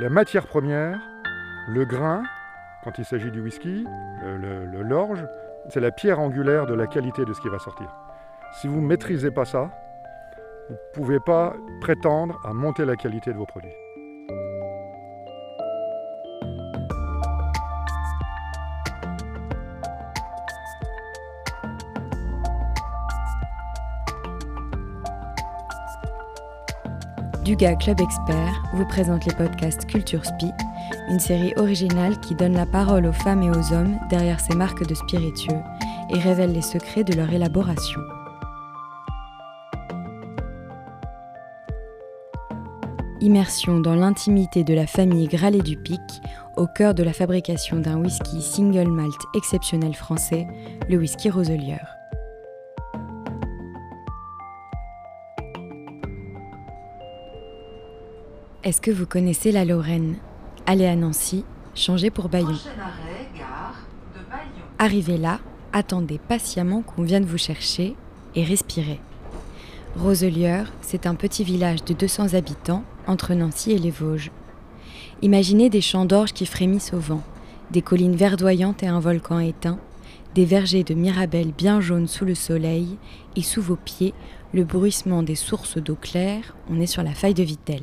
La matière première, le grain, quand il s'agit du whisky, l'orge, c'est la pierre angulaire de la qualité de ce qui va sortir. Si vous ne maîtrisez pas ça, vous ne pouvez pas prétendre à monter la qualité de vos produits. Duga Club Expert vous présente les podcasts Culture Spi, une série originale qui donne la parole aux femmes et aux hommes derrière ces marques de spiritueux et révèle les secrets de leur élaboration. Immersion dans l'intimité de la famille Gralet du Pic, au cœur de la fabrication d'un whisky single malt exceptionnel français, le whisky Roselier. Est-ce que vous connaissez la Lorraine? Allez à Nancy, changez pour Bayon. Arrivez là, attendez patiemment qu'on vienne vous chercher et respirez. Roselieur, c'est un petit village de 200 habitants entre Nancy et les Vosges. Imaginez des champs d'orge qui frémissent au vent, des collines verdoyantes et un volcan éteint, des vergers de mirabelles bien jaunes sous le soleil, et sous vos pieds, le bruissement des sources d'eau claire, on est sur la faille de Vitel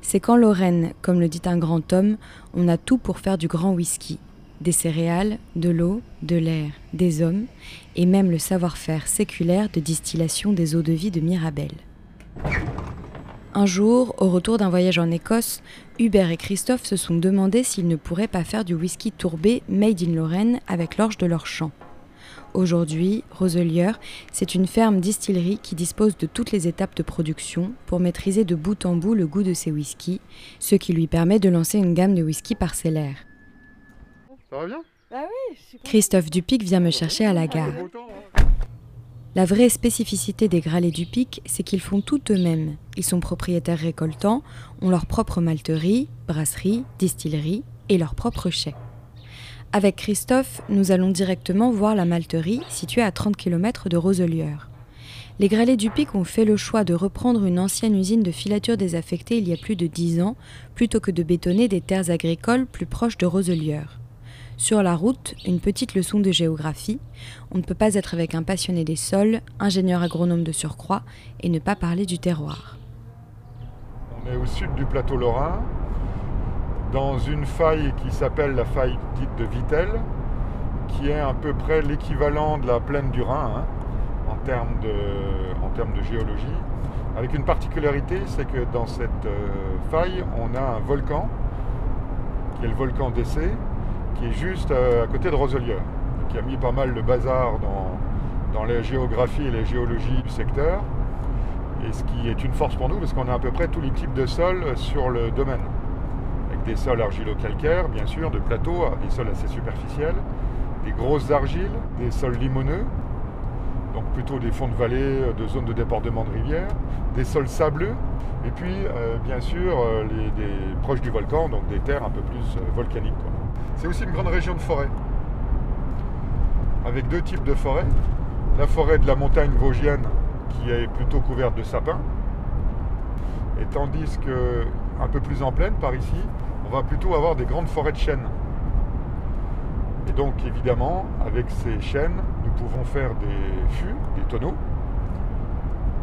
c'est qu'en Lorraine, comme le dit un grand homme, on a tout pour faire du grand whisky. Des céréales, de l'eau, de l'air, des hommes, et même le savoir-faire séculaire de distillation des eaux de vie de Mirabel. Un jour, au retour d'un voyage en Écosse, Hubert et Christophe se sont demandé s'ils ne pourraient pas faire du whisky tourbé made in Lorraine avec l'orge de leur champ. Aujourd'hui, Roselier, c'est une ferme distillerie qui dispose de toutes les étapes de production pour maîtriser de bout en bout le goût de ses whiskies, ce qui lui permet de lancer une gamme de whisky parcellaire. Ça va bien? Bah Christophe Dupic vient me chercher à la gare. La vraie spécificité des Gralets du Pic, c'est qu'ils font tout eux-mêmes. Ils sont propriétaires récoltants, ont leur propre malterie, brasserie, distillerie et leur propre chai. Avec Christophe, nous allons directement voir la malterie située à 30 km de Roselier. Les Gralets du Pic ont fait le choix de reprendre une ancienne usine de filature désaffectée il y a plus de 10 ans, plutôt que de bétonner des terres agricoles plus proches de Roselier. Sur la route, une petite leçon de géographie. On ne peut pas être avec un passionné des sols, ingénieur agronome de surcroît, et ne pas parler du terroir. On est au sud du plateau lorrain, dans une faille qui s'appelle la faille dite de Vitel, qui est à peu près l'équivalent de la plaine du Rhin hein, en, termes de, géologie. Avec une particularité, c'est que dans cette euh, faille, on a un volcan, qui est le volcan d'Essai, qui est juste euh, à côté de Roselier, qui a mis pas mal de bazar dans, dans la géographie et la géologie du secteur. Et ce qui est une force pour nous, parce qu'on a à peu près tous les types de sols sur le domaine des sols argilo-calcaires, bien sûr, de plateaux, des sols assez superficiels, des grosses argiles, des sols limoneux, donc plutôt des fonds de vallée, de zones de débordement de rivières, des sols sableux, et puis euh, bien sûr euh, les, des, proches du volcan, donc des terres un peu plus euh, volcaniques. C'est aussi une grande région de forêt, avec deux types de forêts. La forêt de la montagne vosgienne qui est plutôt couverte de sapins, et tandis que un peu plus en plaine par ici, on va plutôt avoir des grandes forêts de chênes. Et donc évidemment, avec ces chênes, nous pouvons faire des fûts, des tonneaux.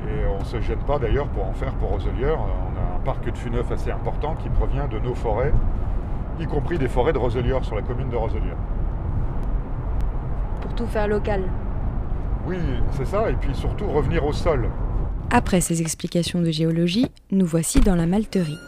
Et on ne se gêne pas d'ailleurs pour en faire pour Roselier. On a un parc de fûts neufs assez important qui provient de nos forêts, y compris des forêts de Roselier sur la commune de Roselier. Pour tout faire local. Oui, c'est ça, et puis surtout revenir au sol. Après ces explications de géologie, nous voici dans la malterie.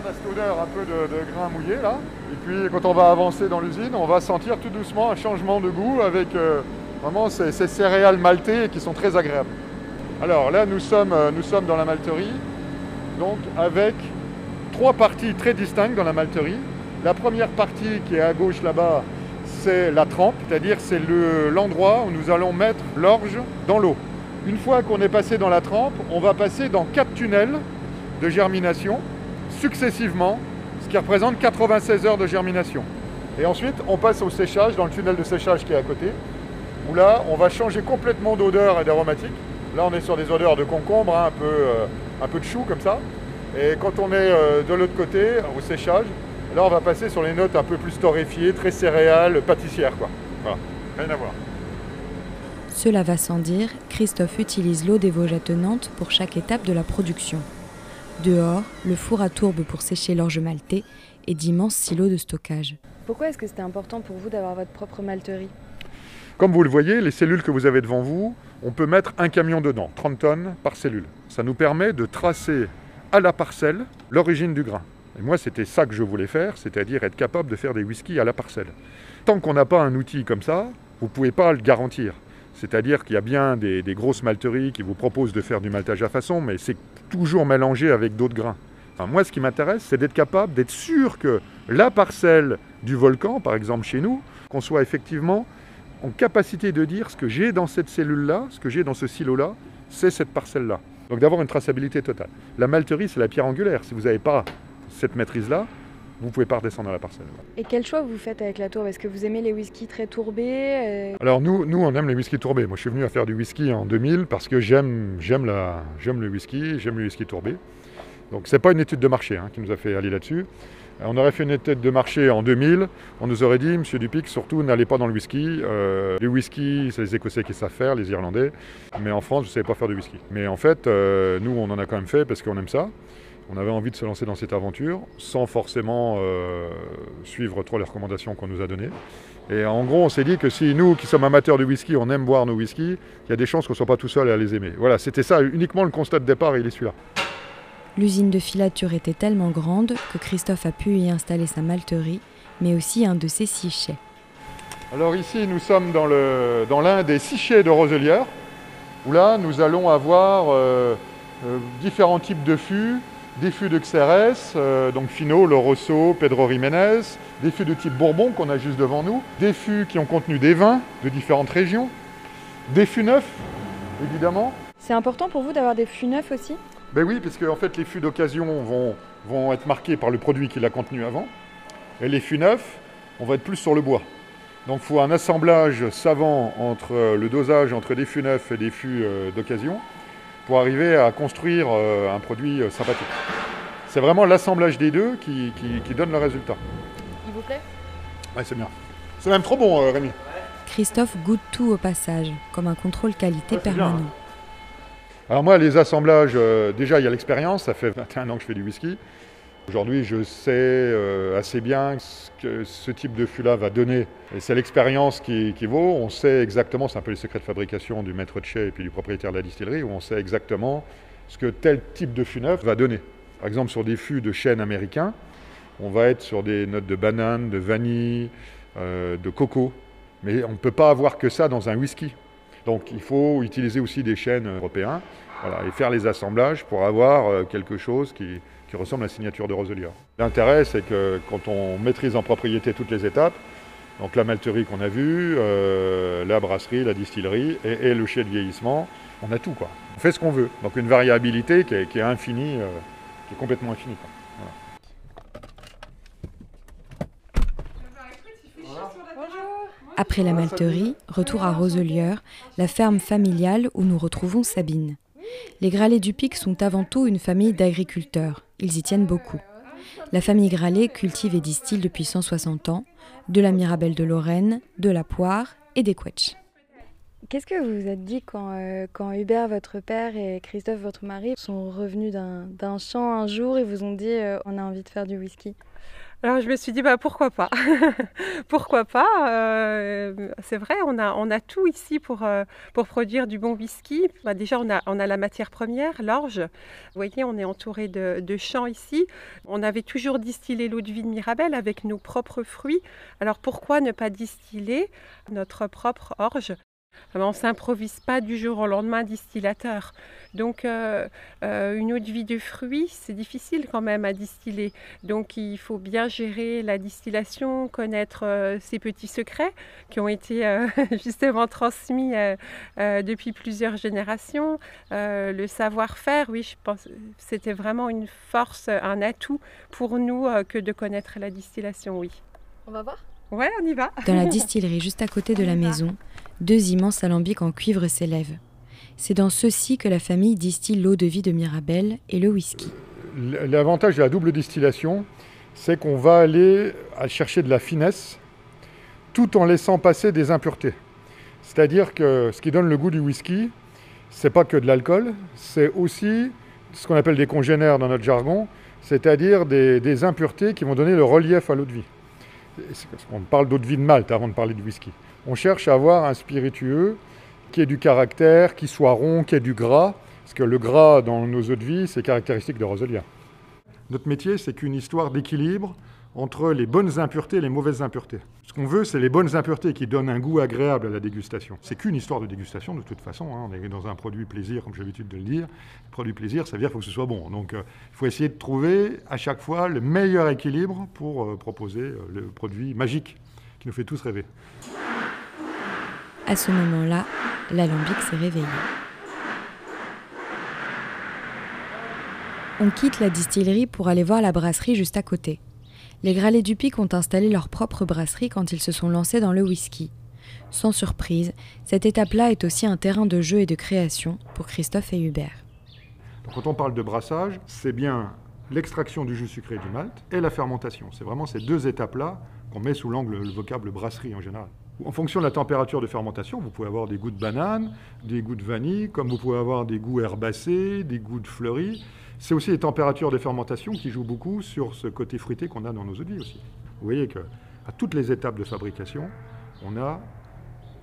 Cette odeur un peu de, grain mouillé là. Et puis quand on va avancer dans l'usine, on va sentir tout doucement un changement de goût avec euh, vraiment ces, céréales maltées qui sont très agréables. Alors là, nous sommes, euh, nous sommes dans la malterie, donc avec trois parties très distinctes dans la malterie. La première partie qui est à gauche là-bas, c'est la trempe, c'est-à-dire c'est l'endroit où nous allons mettre l'orge dans l'eau. Une fois qu'on est passé dans la trempe, on va passer dans quatre tunnels de germination successivement, ce qui représente 96 heures de germination. Et ensuite, on passe au séchage dans le tunnel de séchage qui est à côté. où là, on va changer complètement d'odeur et d'aromatique. Là, on est sur des odeurs de concombre, hein, un, peu, euh, un peu de chou comme ça. Et quand on est euh, de l'autre côté, au séchage, là, on va passer sur les notes un peu plus torréfiées, très céréales, pâtissières, quoi. Voilà, rien à voir. Cela va sans dire, Christophe utilise l'eau des Vosges attenantes pour chaque étape de la production. Dehors, le four à tourbe pour sécher l'orge maltais et d'immenses silos de stockage. Pourquoi est-ce que c'était important pour vous d'avoir votre propre malterie? Comme vous le voyez, les cellules que vous avez devant vous, on peut mettre un camion dedans, 30 tonnes par cellule. Ça nous permet de tracer à la parcelle l'origine du grain. Et moi, c'était ça que je voulais faire, c'est-à-dire être capable de faire des whiskies à la parcelle. Tant qu'on n'a pas un outil comme ça, vous ne pouvez pas le garantir. C'est-à-dire qu'il y a bien des, des, grosses malteries qui vous proposent de faire du maltage à façon, mais c'est toujours mélangé avec d'autres grains. Moi, ce qui m'intéresse, c'est d'être capable, d'être sûr que la parcelle du volcan, par exemple chez nous, qu'on soit effectivement en capacité de dire ce que j'ai dans cette cellule-là, ce que j'ai dans ce silo-là, c'est cette parcelle-là. Donc d'avoir une traçabilité totale. La malterie, c'est la pierre angulaire. Si vous n'avez pas cette maîtrise-là, vous ne pouvez pas redescendre à la parcelle. Et quel choix vous faites avec la tourbe Est-ce que vous aimez les whiskies très tourbés euh? Alors nous, nous, on aime les whiskies tourbés. Moi, je suis venu à faire du whisky en 2000 parce que j'aime, j'aime, la, j'aime le whisky, j'aime le whisky tourbé. Donc c'est pas une étude de marché hein, qui nous a fait aller là-dessus. On aurait fait une étude de marché en 2000, on nous aurait dit, Monsieur Dupic, surtout n'allez pas dans le whisky. Euh, les whisky, c'est les Écossais qui savent faire, les Irlandais. Mais en France, vous ne savez pas faire de whisky. Mais en fait, euh, nous, on en a quand même fait parce qu'on aime ça. On avait envie de se lancer dans cette aventure sans forcément euh, suivre trop les recommandations qu'on nous a données. Et en gros, on s'est dit que si nous, qui sommes amateurs du whisky, on aime boire nos whisky, il y a des chances qu'on ne soit pas tout seul à les aimer. Voilà, c'était ça uniquement le constat de départ et il est celui-là. L'usine de filature était tellement grande que Christophe a pu y installer sa malterie, mais aussi un de ses six chais. Alors ici, nous sommes dans l'un dans des six chais de Roselière, où là, nous allons avoir euh, euh, différents types de fûts, des fûts de Xérès, euh, donc Fino, Le Rosso, Pedro Jiménez, des fûts de type Bourbon qu'on a juste devant nous, des fûts qui ont contenu des vins de différentes régions, des fûts neufs, évidemment. C'est important pour vous d'avoir des fûts neufs aussi? Ben oui, parce que en fait, les fûts d'occasion vont, vont être marqués par le produit qu'il a contenu avant. Et les fûts neufs, on va être plus sur le bois. Donc il faut un assemblage savant entre le dosage entre des fûts neufs et des fûts d'occasion pour arriver à construire un produit sympathique. C'est vraiment l'assemblage des deux qui, qui, qui, donne le résultat. Il vous plaît? Oui, c'est bien. C'est même trop bon, Rémi. Christophe goûte tout au passage, comme un contrôle qualité ouais, permanent. Bien. Alors moi, les assemblages, euh, déjà, il y a l'expérience. Ça fait 21 ans que je fais du whisky. Aujourd'hui, je sais euh, assez bien ce que ce type de fût-là va donner. Et c'est l'expérience qui, vaut. On sait exactement, c'est un peu les secrets de fabrication du maître de chez et puis du propriétaire de la distillerie, où on sait exactement ce que tel type de fût neuf va donner. Par exemple, sur des fûts de chêne américains, on va être sur des notes de banane, de vanille, euh, de coco. Mais on ne peut pas avoir que ça dans un whisky. Donc il faut utiliser aussi des chênes européens voilà, et faire les assemblages pour avoir euh, quelque chose qui, qui, ressemble à la signature de Roselier. L'intérêt, c'est que quand on maîtrise en propriété toutes les étapes, donc la malterie qu'on a vue, euh, la brasserie, la distillerie et, le chai de vieillissement, on a tout quoi. On fait ce qu'on veut. Donc une variabilité qui est, infinie, euh, qui est complètement infinie. Après la malterie, retour à Roselieur, la ferme familiale où nous retrouvons Sabine. Les Gralets du Pic sont avant tout une famille d'agriculteurs. Ils y tiennent beaucoup. La famille Gralet cultive et distille depuis 160 ans de la Mirabelle de Lorraine, de la poire et des quetchs. Qu'est-ce que vous vous êtes dit quand, euh, quand, Hubert, votre père, et Christophe, votre mari, sont revenus d'un champ un jour et vous ont dit euh, on a envie de faire du whisky? Alors je me suis dit bah pourquoi pas, pourquoi pas? Euh, c'est vrai, on a on a tout ici pour euh, pour produire du bon whisky. Bah, déjà on a on a la matière première, l'orge. Vous voyez, on est entouré de, de champs ici. On avait toujours distillé l'eau de vie de Mirabelle avec nos propres fruits. Alors pourquoi ne pas distiller notre propre orge? On ne s'improvise pas du jour au lendemain distillateur. Donc euh, euh, une eau de vie de fruits, c'est difficile quand même à distiller. Donc il faut bien gérer la distillation, connaître euh, ces petits secrets qui ont été euh, justement transmis euh, euh, depuis plusieurs générations. le savoir-faire, oui, je pense c'était vraiment une force, un atout pour nous que de connaître la distillation, oui. On va voir? Ouais, on y va. Dans la distillerie juste à côté de la maison, deux immenses alambics en cuivre s'élèvent. C'est dans ceux-ci que la famille distille l'eau de vie de Mirabelle et le whisky. L'avantage de la double distillation, c'est qu'on va aller chercher de la finesse tout en laissant passer des impuretés. C'est-à-dire que ce qui donne le goût du whisky, c'est pas que de l'alcool, c'est aussi ce qu'on appelle des congénères dans notre jargon, c'est-à-dire des, des, impuretés qui vont donner le relief à l'eau de vie. On parle d'eau de vie de Malte avant de parler du whisky. On cherche à avoir un spiritueux qui ait du caractère, qui soit rond, qui ait du gras, parce que le gras dans nos eaux de vie, c'est caractéristique de Roselier. Notre métier, c'est qu'une histoire d'équilibre entre les bonnes impuretés et les mauvaises impuretés. Ce qu'on veut, c'est les bonnes impuretés qui donnent un goût agréable à la dégustation. C'est qu'une histoire de dégustation de toute façon. Hein. On est dans un produit plaisir, comme j'ai l'habitude de le dire. produit plaisir, ça veut dire qu'il faut que ce soit bon. Donc euh, il faut essayer de trouver à chaque fois le meilleur équilibre pour euh, proposer euh, le produit magique qui nous fait tous rêver. À ce moment-là, l'alambic s'est réveillé. On quitte la distillerie pour aller voir la brasserie juste à côté. Les Gralets du Pic ont installé leur propre brasserie quand ils se sont lancés dans le whisky. Sans surprise, cette étape-là est aussi un terrain de jeu et de création pour Christophe et Hubert. quand on parle de brassage, c'est bien l'extraction du jus sucré du malt et la fermentation. C'est vraiment ces deux étapes-là qu'on met sous l'angle le vocable brasserie en général. En fonction de la température de fermentation, vous pouvez avoir des goûts de banane, des goûts de vanille, comme vous pouvez avoir des goûts herbacés, des goûts de fleuris. C'est aussi les températures de fermentation qui jouent beaucoup sur ce côté fruité qu'on a dans nos eaux de vie aussi. Vous voyez qu'à toutes les étapes de fabrication, on a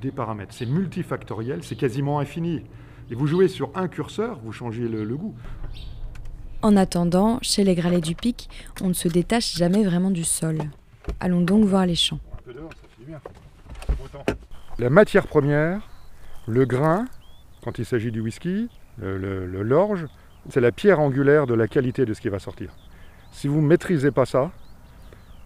des paramètres. C'est multifactoriel, c'est quasiment infini. Et vous jouez sur un curseur, vous changez le, goût. En attendant, chez les Gralets du Pic, on ne se détache jamais vraiment du sol. Allons donc voir les champs. La matière première, le grain, quand il s'agit du whisky, l'orge, c'est la pierre angulaire de la qualité de ce qui va sortir. Si vous ne maîtrisez pas ça,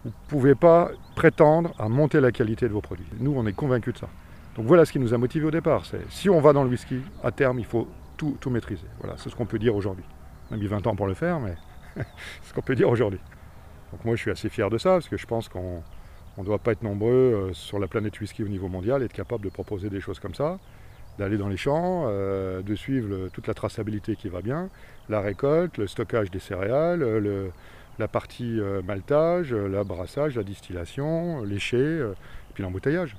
vous ne pouvez pas prétendre à monter la qualité de vos produits. Nous, on est convaincus de ça. Donc voilà ce qui nous a motivés au départ. Si on va dans le whisky, à terme, il faut tout, tout maîtriser. Voilà, c'est ce qu'on peut dire aujourd'hui. On a mis 20 ans pour le faire, mais c'est ce qu'on peut dire aujourd'hui. Donc moi, je suis assez fier de ça, parce que je pense qu'on ne doit pas être nombreux euh, sur la planète whisky au niveau mondial être capable de proposer des choses comme ça d'aller dans les champs, euh, de suivre toute la traçabilité qui va bien, la récolte, le stockage des céréales, la partie euh, maltage, la brassage, la distillation, l'éché, euh, et puis l'embouteillage.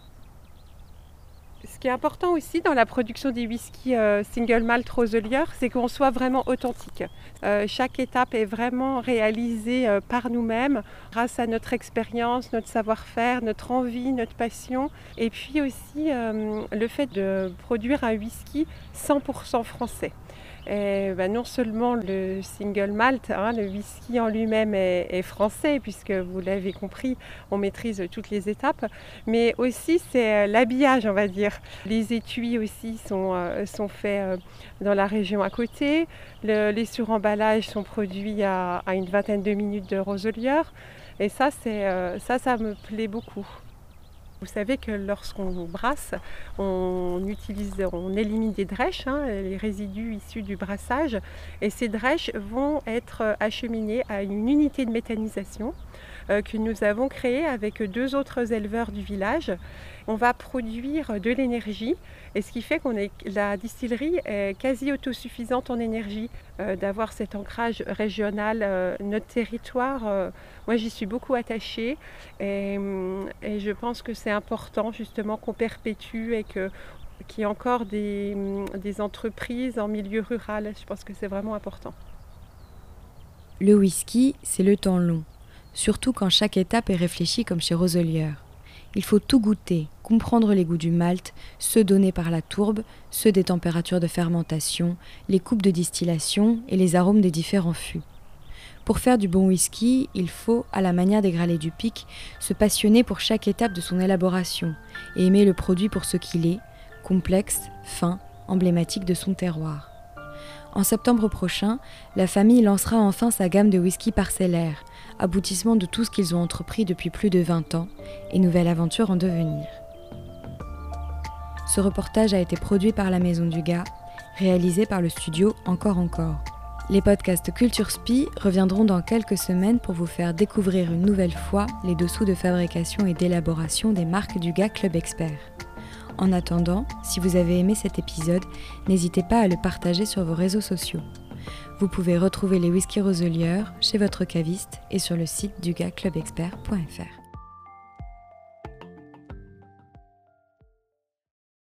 Ce qui est important aussi dans la production des whiskies euh, single malt Roselier, c'est qu'on soit vraiment authentique. Euh, chaque étape est vraiment réalisée euh, par nous-mêmes, grâce à notre expérience, notre savoir-faire, notre envie, notre passion, et puis aussi le fait de produire un whisky 100% français. Et ben, non seulement le single malt, hein, le whisky en lui-même est, français, puisque vous l'avez compris, on maîtrise toutes les étapes, mais aussi c'est euh, l'habillage, on va dire. Les étuis aussi sont, euh, sont faits euh, dans la région à côté. les suremballages sont produits à, une vingtaine de minutes de Roselier. Et ça, ça, ça me plaît beaucoup. Vous savez que lorsqu'on brasse, on, élimine des drèches, hein, les résidus issus du brassage, et ces drèches vont être acheminées à une unité de méthanisation que nous avons créée avec deux autres éleveurs du village. On va produire de l'énergie et ce qui fait qu'on est la distillerie est quasi autosuffisante en énergie, euh, d'avoir cet ancrage régional, euh, notre territoire. Euh, moi, j'y suis beaucoup attachée et, je pense que c'est important justement qu'on perpétue et qu'il y ait encore des, des entreprises en milieu rural. Je pense que c'est vraiment important. Le whisky, c'est le temps long, surtout quand chaque étape est réfléchie comme chez Roselier. Il faut tout goûter, comprendre les goûts du malt, ceux donnés par la tourbe, ceux des températures de fermentation, les coupes de distillation et les arômes des différents fûts. Pour faire du bon whisky, il faut, à la manière des Gralets du Pic, se passionner pour chaque étape de son élaboration et aimer le produit pour ce qu'il est, complexe, fin, emblématique de son terroir. En septembre prochain, la famille lancera enfin sa gamme de whisky parcellaire, aboutissement de tout ce qu'ils ont entrepris depuis plus de 20 ans et nouvelle aventure en devenir. Ce reportage a été produit par la Maison du Gars, réalisé par le studio Encore Encore. Les podcasts Culture Spi reviendront dans quelques semaines pour vous faire découvrir une nouvelle fois les dessous de fabrication et d'élaboration des marques du GA Club Expert. En attendant, si vous avez aimé cet épisode, n'hésitez pas à le partager sur vos réseaux sociaux. Vous pouvez retrouver les whisky roseliers chez votre caviste et sur le site du gaclubexpert.fr.